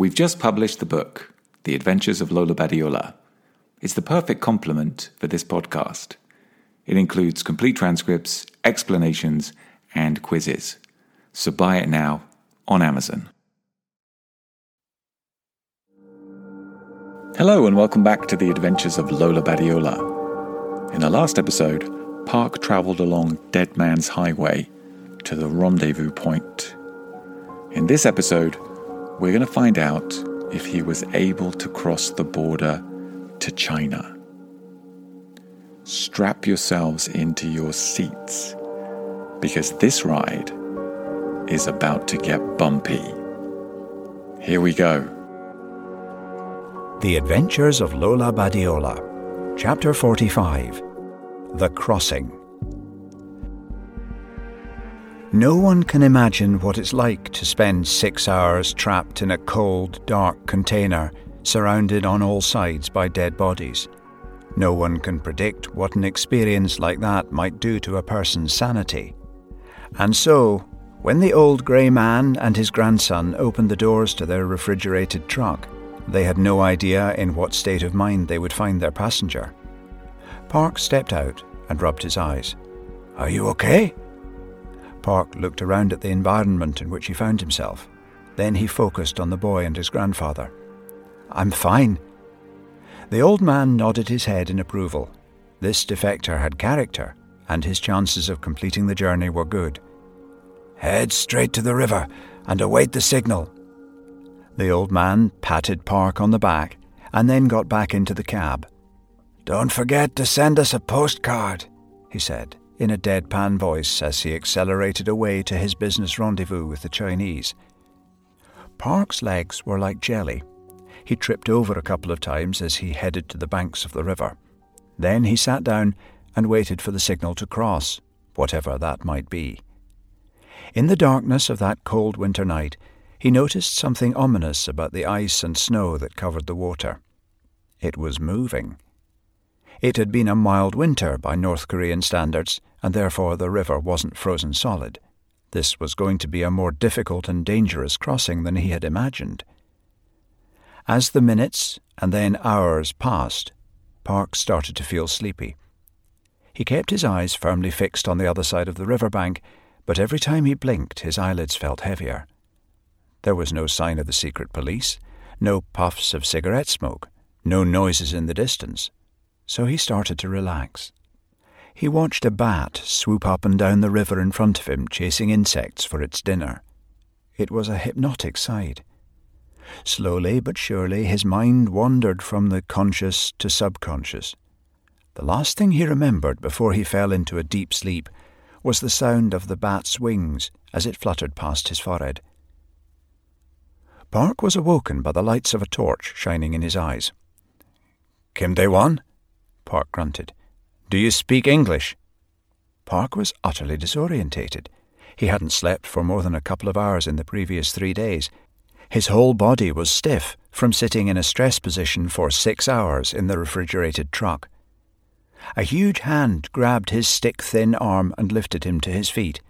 We've just published the book, The Adventures of Lola Badiola. It's the perfect complement for this podcast. It includes complete transcripts, explanations, and quizzes. So buy it now on Amazon. Hello, and welcome back to the adventures of Lola Badiola. In the last episode, Park travelled along Dead Man's Highway to the rendezvous point. In this episode, we're going to find out if he was able to cross the border to China. Strap yourselves into your seats because this ride is about to get bumpy. Here we go. The Adventures of Lola Badiola, Chapter 45 The Crossing. No one can imagine what it's like to spend six hours trapped in a cold, dark container surrounded on all sides by dead bodies. No one can predict what an experience like that might do to a person's sanity. And so, when the old grey man and his grandson opened the doors to their refrigerated truck, they had no idea in what state of mind they would find their passenger. Park stepped out and rubbed his eyes. Are you okay? Park looked around at the environment in which he found himself. Then he focused on the boy and his grandfather. I'm fine. The old man nodded his head in approval. This defector had character, and his chances of completing the journey were good. Head straight to the river and await the signal. The old man patted Park on the back and then got back into the cab. Don't forget to send us a postcard, he said in a deadpan voice as he accelerated away to his business rendezvous with the Chinese. Park's legs were like jelly. He tripped over a couple of times as he headed to the banks of the river. Then he sat down and waited for the signal to cross, whatever that might be. In the darkness of that cold winter night, he noticed something ominous about the ice and snow that covered the water. It was moving. It had been a mild winter by North Korean standards, and therefore the river wasn't frozen solid. This was going to be a more difficult and dangerous crossing than he had imagined. As the minutes and then hours passed, Park started to feel sleepy. He kept his eyes firmly fixed on the other side of the river bank, but every time he blinked, his eyelids felt heavier. There was no sign of the secret police, no puffs of cigarette smoke, no noises in the distance so he started to relax. He watched a bat swoop up and down the river in front of him, chasing insects for its dinner. It was a hypnotic sight. Slowly but surely, his mind wandered from the conscious to subconscious. The last thing he remembered before he fell into a deep sleep was the sound of the bat's wings as it fluttered past his forehead. Park was awoken by the lights of a torch shining in his eyes. Kim Dae Won? Park grunted. Do you speak English? Park was utterly disorientated. He hadn't slept for more than a couple of hours in the previous three days. His whole body was stiff from sitting in a stress position for six hours in the refrigerated truck. A huge hand grabbed his stick thin arm and lifted him to his feet.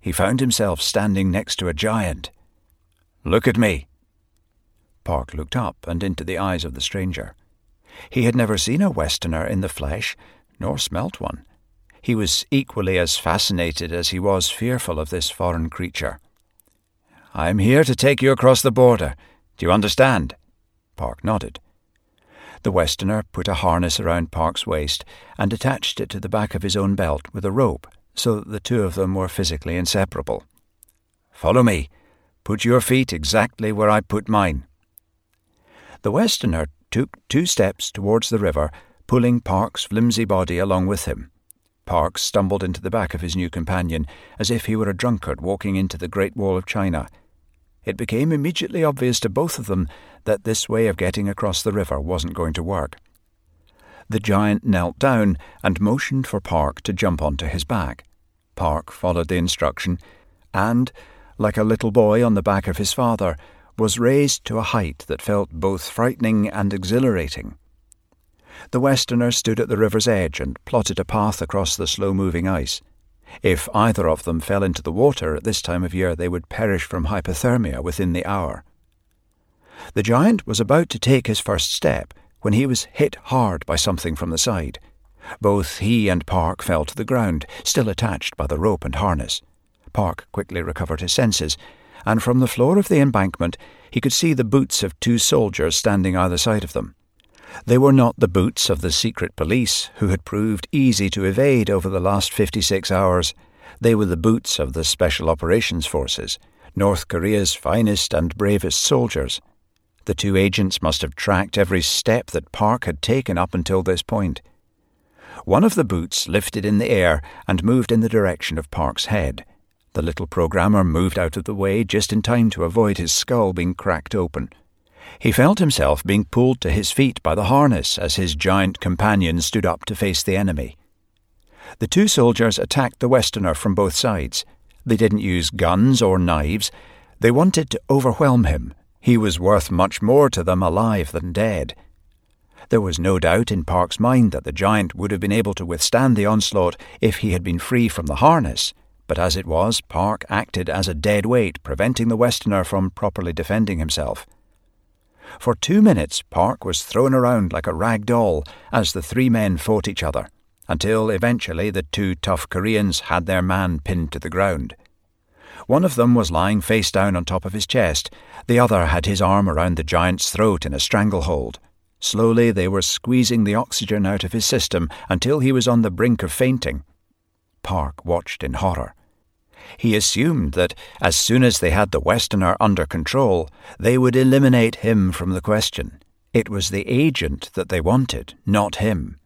He found himself standing next to a giant. Look at me. Park looked up and into the eyes of the stranger. He had never seen a Westerner in the flesh, nor smelt one. He was equally as fascinated as he was fearful of this foreign creature. I am here to take you across the border. Do you understand? Park nodded. The Westerner put a harness around Park's waist and attached it to the back of his own belt with a rope so that the two of them were physically inseparable. Follow me. Put your feet exactly where I put mine. The Westerner took two steps towards the river, pulling Park's flimsy body along with him. Park stumbled into the back of his new companion as if he were a drunkard walking into the Great Wall of China. It became immediately obvious to both of them that this way of getting across the river wasn't going to work. The giant knelt down and motioned for Park to jump onto his back. Park followed the instruction and, like a little boy on the back of his father, was raised to a height that felt both frightening and exhilarating. The Westerner stood at the river's edge and plotted a path across the slow moving ice. If either of them fell into the water at this time of year, they would perish from hypothermia within the hour. The giant was about to take his first step when he was hit hard by something from the side. Both he and Park fell to the ground, still attached by the rope and harness. Park quickly recovered his senses, and from the floor of the embankment he could see the boots of two soldiers standing either side of them. They were not the boots of the secret police, who had proved easy to evade over the last 56 hours. They were the boots of the Special Operations Forces, North Korea's finest and bravest soldiers. The two agents must have tracked every step that Park had taken up until this point. One of the boots lifted in the air and moved in the direction of Park's head. The little programmer moved out of the way just in time to avoid his skull being cracked open. He felt himself being pulled to his feet by the harness as his giant companion stood up to face the enemy. The two soldiers attacked the Westerner from both sides. They didn't use guns or knives. They wanted to overwhelm him. He was worth much more to them alive than dead. There was no doubt in Park's mind that the giant would have been able to withstand the onslaught if he had been free from the harness, but as it was, Park acted as a dead weight, preventing the Westerner from properly defending himself. For two minutes, Park was thrown around like a rag doll as the three men fought each other, until eventually the two tough Koreans had their man pinned to the ground. One of them was lying face down on top of his chest, the other had his arm around the giant's throat in a stranglehold. Slowly they were squeezing the oxygen out of his system until he was on the brink of fainting. Park watched in horror. He assumed that as soon as they had the Westerner under control, they would eliminate him from the question. It was the agent that they wanted, not him.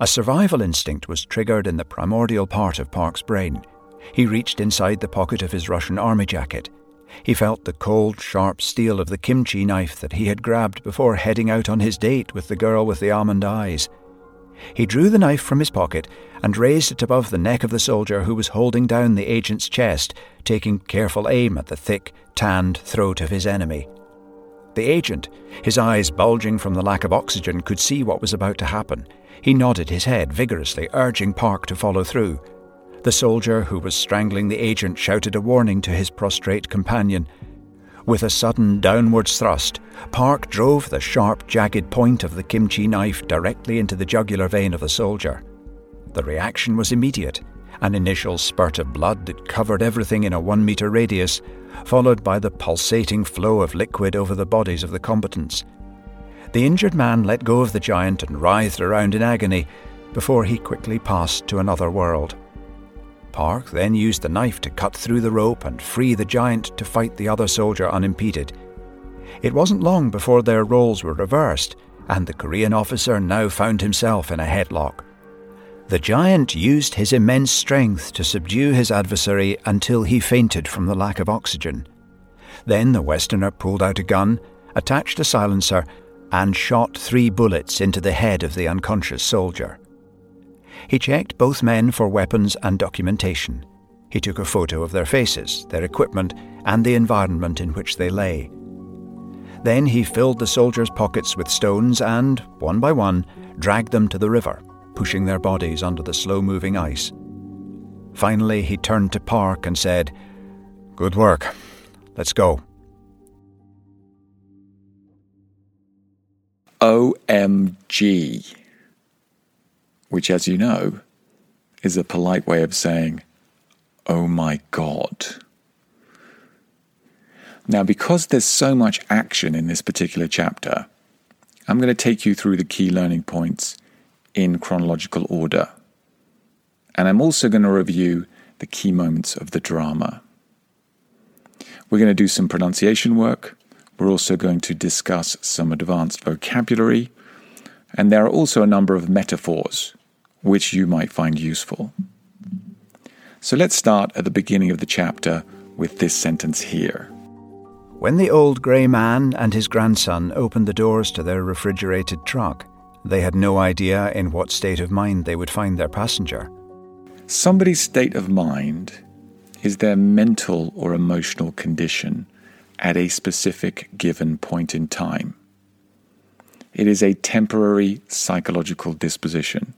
A survival instinct was triggered in the primordial part of Park's brain. He reached inside the pocket of his Russian army jacket. He felt the cold, sharp steel of the kimchi knife that he had grabbed before heading out on his date with the girl with the almond eyes. He drew the knife from his pocket and raised it above the neck of the soldier who was holding down the agent's chest, taking careful aim at the thick, tanned throat of his enemy. The agent, his eyes bulging from the lack of oxygen, could see what was about to happen. He nodded his head vigorously, urging Park to follow through. The soldier who was strangling the agent shouted a warning to his prostrate companion, with a sudden downwards thrust, Park drove the sharp, jagged point of the kimchi knife directly into the jugular vein of the soldier. The reaction was immediate an initial spurt of blood that covered everything in a one metre radius, followed by the pulsating flow of liquid over the bodies of the combatants. The injured man let go of the giant and writhed around in agony before he quickly passed to another world. Park then used the knife to cut through the rope and free the giant to fight the other soldier unimpeded. It wasn't long before their roles were reversed, and the Korean officer now found himself in a headlock. The giant used his immense strength to subdue his adversary until he fainted from the lack of oxygen. Then the Westerner pulled out a gun, attached a silencer, and shot three bullets into the head of the unconscious soldier. He checked both men for weapons and documentation. He took a photo of their faces, their equipment, and the environment in which they lay. Then he filled the soldiers' pockets with stones and, one by one, dragged them to the river, pushing their bodies under the slow moving ice. Finally, he turned to Park and said, Good work. Let's go. OMG which, as you know, is a polite way of saying, Oh my God. Now, because there's so much action in this particular chapter, I'm going to take you through the key learning points in chronological order. And I'm also going to review the key moments of the drama. We're going to do some pronunciation work. We're also going to discuss some advanced vocabulary. And there are also a number of metaphors which you might find useful. So let's start at the beginning of the chapter with this sentence here. When the old grey man and his grandson opened the doors to their refrigerated truck, they had no idea in what state of mind they would find their passenger. Somebody's state of mind is their mental or emotional condition at a specific given point in time. It is a temporary psychological disposition.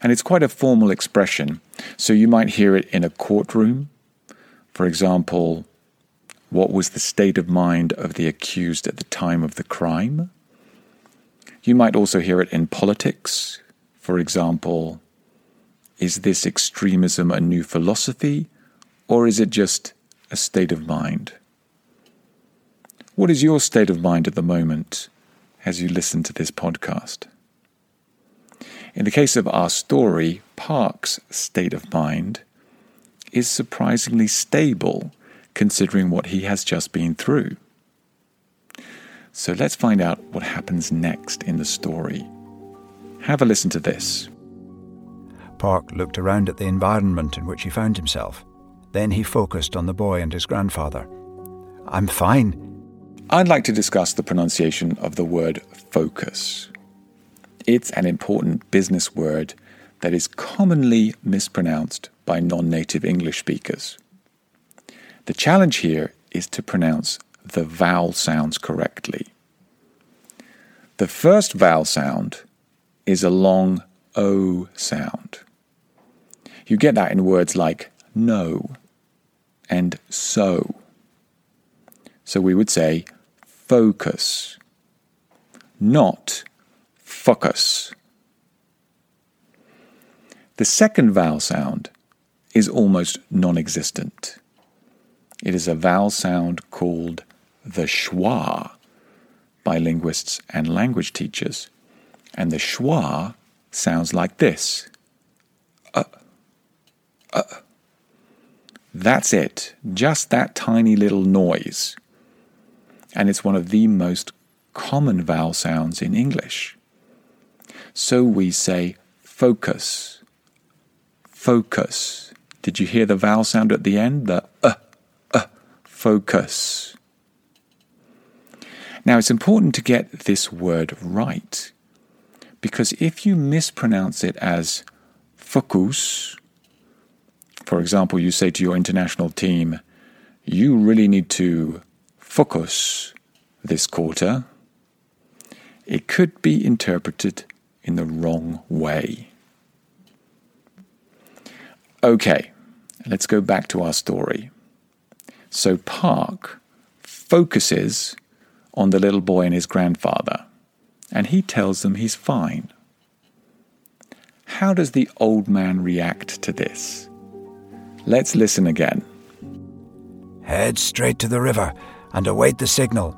And it's quite a formal expression. So you might hear it in a courtroom. For example, what was the state of mind of the accused at the time of the crime? You might also hear it in politics. For example, is this extremism a new philosophy, or is it just a state of mind? What is your state of mind at the moment as you listen to this podcast? In the case of our story, Park's state of mind is surprisingly stable considering what he has just been through. So let's find out what happens next in the story. Have a listen to this. Park looked around at the environment in which he found himself. Then he focused on the boy and his grandfather. I'm fine. I'd like to discuss the pronunciation of the word focus. It's an important business word that is commonly mispronounced by non native English speakers. The challenge here is to pronounce the vowel sounds correctly. The first vowel sound is a long O sound. You get that in words like no and so. So we would say focus, not focus. The second vowel sound is almost non existent. It is a vowel sound called the schwa by linguists and language teachers. And the schwa sounds like this. Uh, uh. That's it. Just that tiny little noise. And it's one of the most common vowel sounds in English. So we say focus, focus. Did you hear the vowel sound at the end? The uh, uh, focus. Now it's important to get this word right because if you mispronounce it as focus, for example, you say to your international team, you really need to focus this quarter, it could be interpreted in the wrong way. Okay, let's go back to our story. So Park focuses on the little boy and his grandfather, and he tells them he's fine. How does the old man react to this? Let's listen again. Head straight to the river and await the signal.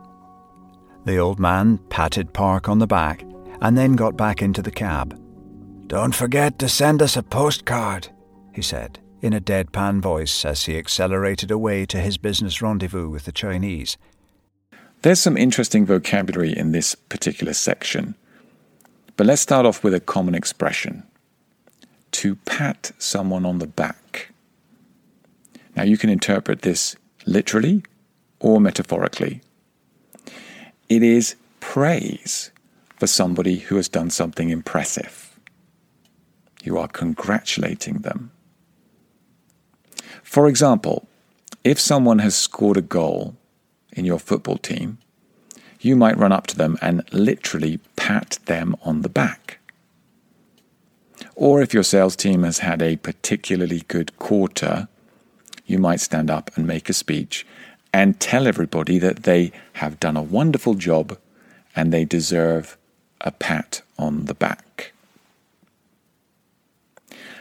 The old man patted Park on the back and then got back into the cab. Don't forget to send us a postcard, he said, in a deadpan voice as he accelerated away to his business rendezvous with the Chinese. There's some interesting vocabulary in this particular section, but let's start off with a common expression to pat someone on the back. Now, you can interpret this literally or metaphorically. It is praise for somebody who has done something impressive. You are congratulating them. For example, if someone has scored a goal in your football team, you might run up to them and literally pat them on the back. Or if your sales team has had a particularly good quarter, you might stand up and make a speech and tell everybody that they have done a wonderful job and they deserve a pat on the back.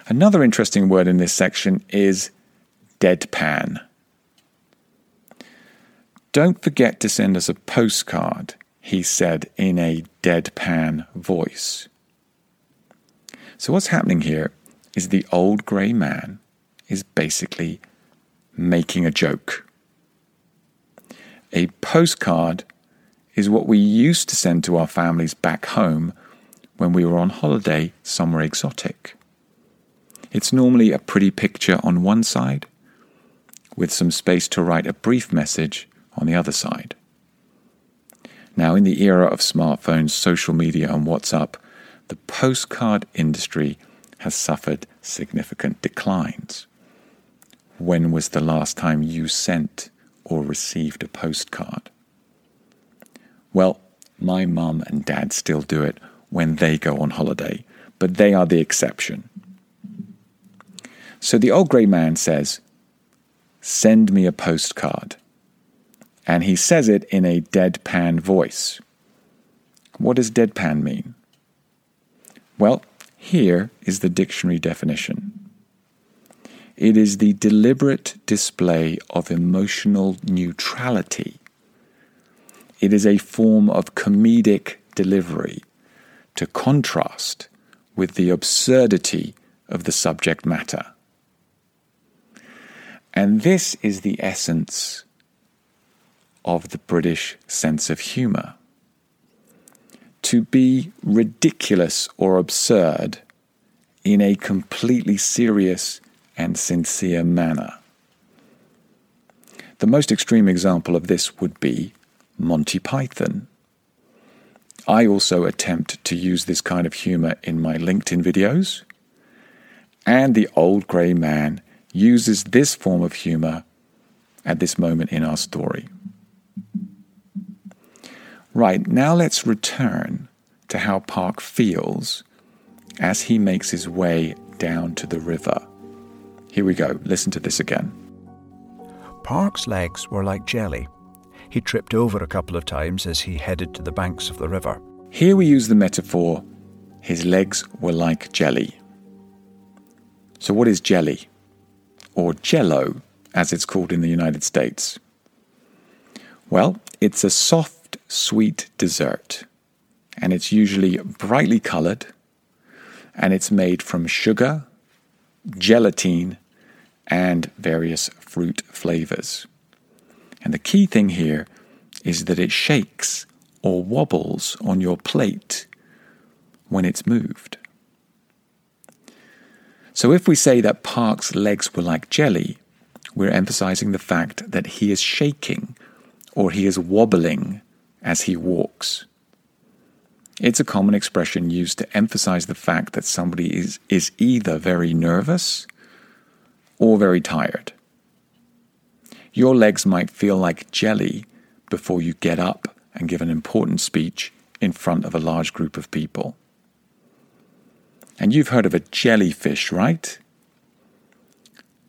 Another interesting word in this section is deadpan. Don't forget to send us a postcard, he said in a deadpan voice. So, what's happening here is the old grey man is basically making a joke. A postcard is what we used to send to our families back home when we were on holiday somewhere exotic. It's normally a pretty picture on one side, with some space to write a brief message on the other side. Now, in the era of smartphones, social media, and WhatsApp, the postcard industry has suffered significant declines. When was the last time you sent or received a postcard? Well, my mum and dad still do it when they go on holiday, but they are the exception. So the old grey man says, Send me a postcard. and he says it in a deadpan voice. What does deadpan mean? Well, here is the dictionary definition it is the deliberate display of emotional neutrality. It is a form of comedic delivery to contrast with the absurdity of the subject matter. And this is the essence of the British sense of humour. To be ridiculous or absurd in a completely serious and sincere manner. The most extreme example of this would be Monty Python. I also attempt to use this kind of humour in my LinkedIn videos, and the old grey man uses this form of humour at this moment in our story. Right, now let's return to how Park feels as he makes his way down to the river. Here we go, listen to this again. Park's legs were like jelly. He tripped over a couple of times as he headed to the banks of the river. Here we use the metaphor his legs were like jelly. So, what is jelly? Or jello, as it's called in the United States? Well, it's a soft, sweet dessert, and it's usually brightly colored, and it's made from sugar, gelatine, and various fruit flavors. And the key thing here is that it shakes or wobbles on your plate when it's moved. So if we say that Park's legs were like jelly, we're emphasizing the fact that he is shaking or he is wobbling as he walks. It's a common expression used to emphasize the fact that somebody is, is either very nervous or very tired. Your legs might feel like jelly before you get up and give an important speech in front of a large group of people. And you've heard of a jellyfish, right?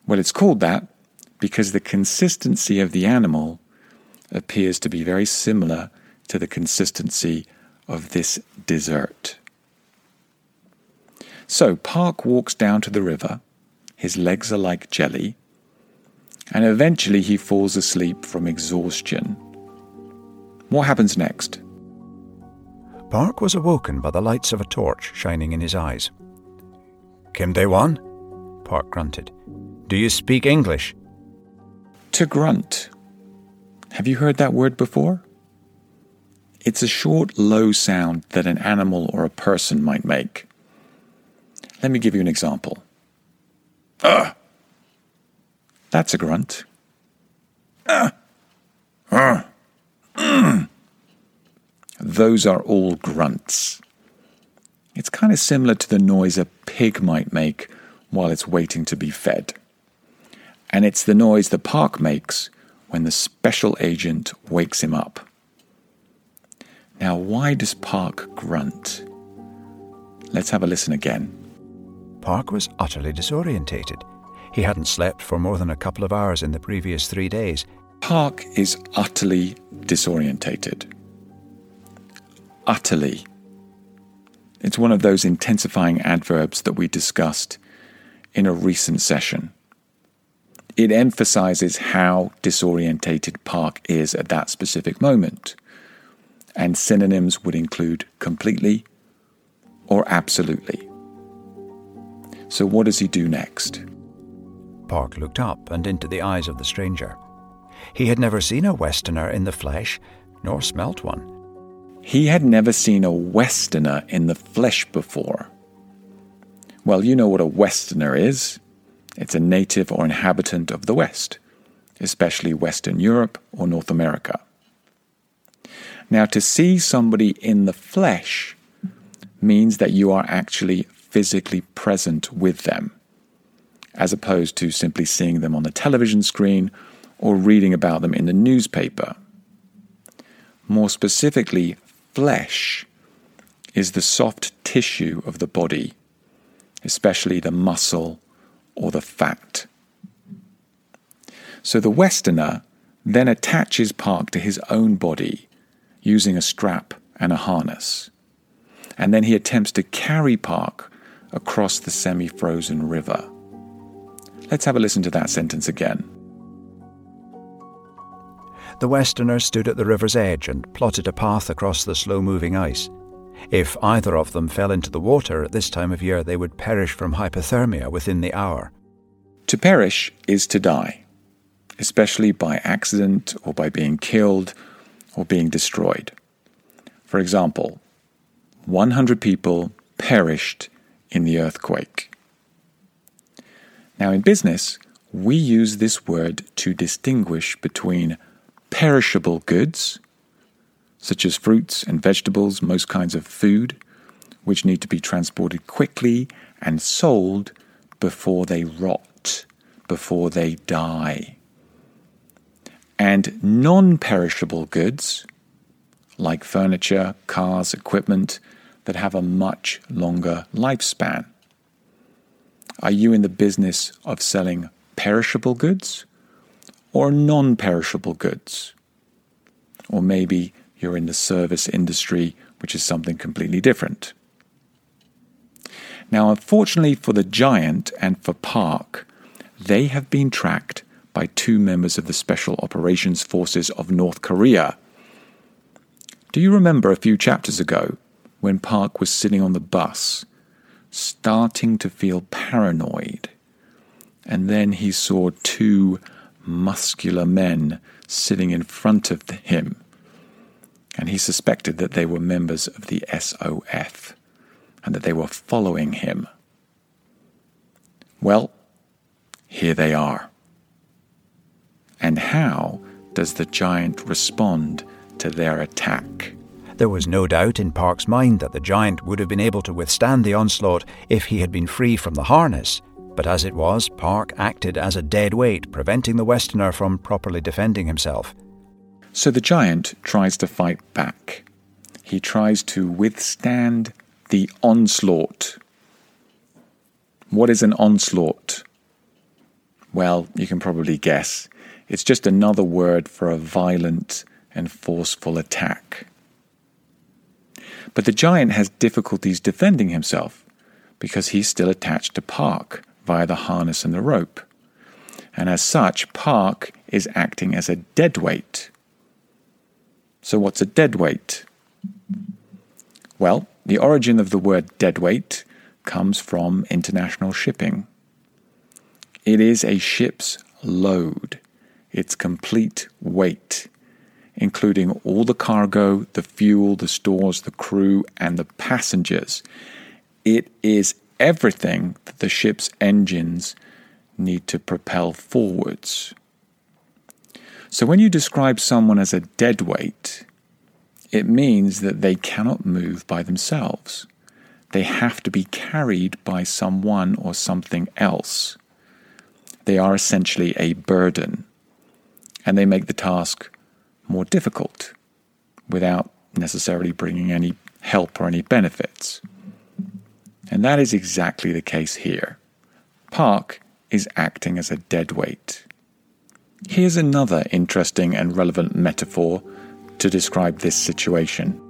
Well, it's called that because the consistency of the animal appears to be very similar to the consistency of this dessert. So Park walks down to the river. His legs are like jelly. And eventually he falls asleep from exhaustion. What happens next? Park was awoken by the lights of a torch shining in his eyes. Kim Dae Won? Park grunted. Do you speak English? To grunt. Have you heard that word before? It's a short, low sound that an animal or a person might make. Let me give you an example. Ugh! That's a grunt. Ugh! Ugh! Mm. Those are all grunts. It's kind of similar to the noise a pig might make while it's waiting to be fed. And it's the noise the park makes when the special agent wakes him up. Now, why does Park grunt? Let's have a listen again. Park was utterly disorientated. He hadn't slept for more than a couple of hours in the previous three days. Park is utterly disorientated. Utterly. It's one of those intensifying adverbs that we discussed in a recent session. It emphasizes how disorientated Park is at that specific moment and synonyms would include completely or absolutely. So, what does he do next? Park looked up and into the eyes of the stranger. He had never seen a Westerner in the flesh, nor smelt one. He had never seen a Westerner in the flesh before. Well, you know what a Westerner is it's a native or inhabitant of the West, especially Western Europe or North America. Now, to see somebody in the flesh means that you are actually physically present with them, as opposed to simply seeing them on the television screen or reading about them in the newspaper. More specifically, flesh is the soft tissue of the body, especially the muscle or the fat. So the Westerner then attaches Park to his own body using a strap and a harness. And then he attempts to carry Park across the semi frozen river. Let's have a listen to that sentence again. The Westerner stood at the river's edge and plotted a path across the slow moving ice. If either of them fell into the water at this time of year, they would perish from hypothermia within the hour. To perish is to die, especially by accident or by being killed or being destroyed. For example, 100 people perished in the earthquake. Now, in business, we use this word to distinguish between perishable goods, such as fruits and vegetables, most kinds of food, which need to be transported quickly and sold before they rot, before they die. And non perishable goods, like furniture, cars, equipment, that have a much longer lifespan. Are you in the business of selling perishable goods or non perishable goods. Or maybe you're in the service industry, which is something completely different. Now, unfortunately for the Giant and for Park, they have been tracked by two members of the Special Operations Forces of North Korea. Do you remember a few chapters ago when Park was sitting on the bus, starting to feel paranoid? And then he saw two muscular men sitting in front of him, and he suspected that they were members of the SOF and that they were following him. Well, here they are. And how does the giant respond to their attack? There was no doubt in Park's mind that the giant would have been able to withstand the onslaught if he had been free from the harness. But as it was, Park acted as a dead weight, preventing the Westerner from properly defending himself. So the giant tries to fight back. He tries to withstand the onslaught. What is an onslaught? Well, you can probably guess. It's just another word for a violent and forceful attack. But the giant has difficulties defending himself because he's still attached to Park, via the harness and the rope. And as such, Park is acting as a deadweight. So, what's a deadweight? Well, the origin of the word deadweight comes from international shipping. It is a ship's load, its complete weight, including all the cargo, the fuel, the stores, the crew, and the passengers. It is everything that the ship's engines need to propel forwards. So when you describe someone as a deadweight, it means that they cannot move by themselves. They have to be carried by someone or something else. They are essentially a burden, and they make the task more difficult without necessarily bringing any help or any benefits. And that is exactly the case here. Park is acting as a dead weight. Here's another interesting and relevant metaphor to describe this situation.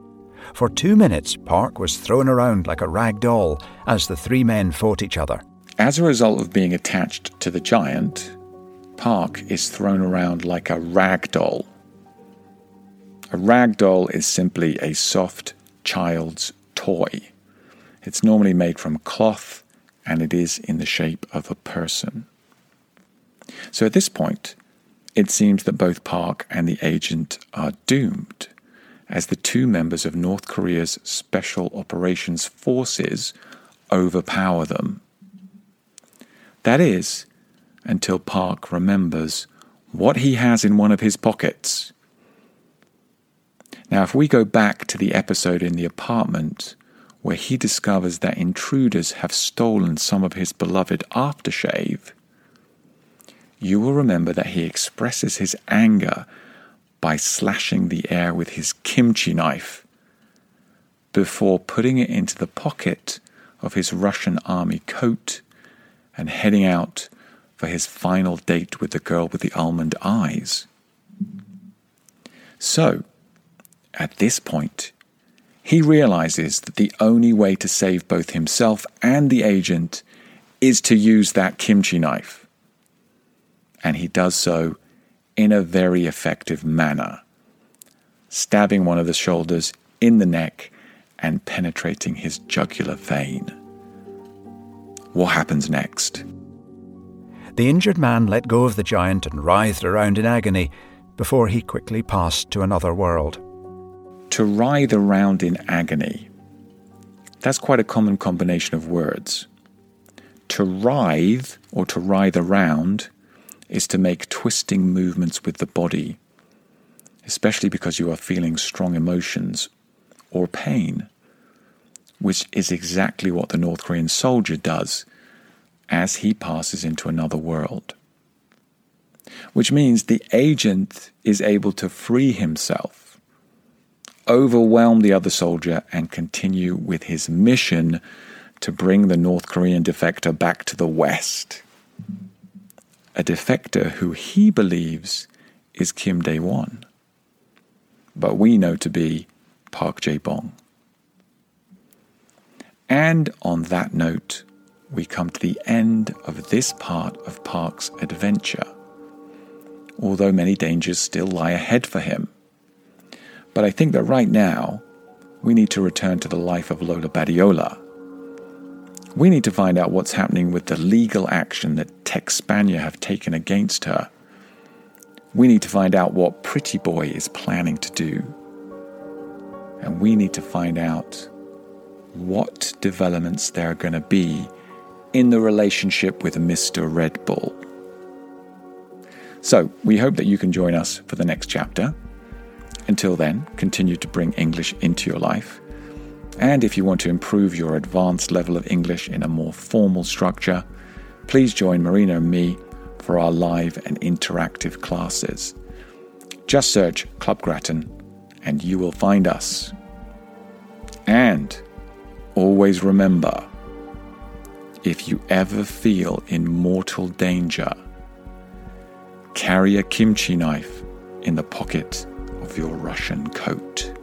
For two minutes, Park was thrown around like a rag doll as the three men fought each other. As a result of being attached to the giant, Park is thrown around like a rag doll. A rag doll is simply a soft child's toy. It's normally made from cloth and it is in the shape of a person. So at this point, it seems that both Park and the agent are doomed, as the two members of North Korea's Special Operations Forces overpower them. That is, until Park remembers what he has in one of his pockets. Now, if we go back to the episode in the apartment where he discovers that intruders have stolen some of his beloved aftershave, you will remember that he expresses his anger by slashing the air with his kimchi knife before putting it into the pocket of his Russian army coat and heading out for his final date with the girl with the almond eyes. So, at this point, he realizes that the only way to save both himself and the agent is to use that kimchi knife. And he does so in a very effective manner, stabbing one of the shoulders in the neck and penetrating his jugular vein. What happens next? The injured man let go of the giant and writhed around in agony before he quickly passed to another world. To writhe around in agony. That's quite a common combination of words. To writhe or to writhe around is to make twisting movements with the body, especially because you are feeling strong emotions or pain, which is exactly what the North Korean soldier does as he passes into another world. Which means the agent is able to free himself, overwhelm the other soldier, and continue with his mission to bring the North Korean defector back to the West a defector who he believes is Kim Dae Won, but we know to be Park Jae Bong. And on that note, we come to the end of this part of Park's adventure, although many dangers still lie ahead for him. But I think that right now, we need to return to the life of Lola Badiola we need to find out what's happening with the legal action that Tech Spania have taken against her. We need to find out what Pretty Boy is planning to do. And we need to find out what developments there are going to be in the relationship with Mr. Red Bull. So, we hope that you can join us for the next chapter. Until then, continue to bring English into your life and if you want to improve your advanced level of English in a more formal structure, please join Marina and me for our live and interactive classes. Just search Club Gratton and you will find us. And always remember if you ever feel in mortal danger, carry a kimchi knife in the pocket of your Russian coat.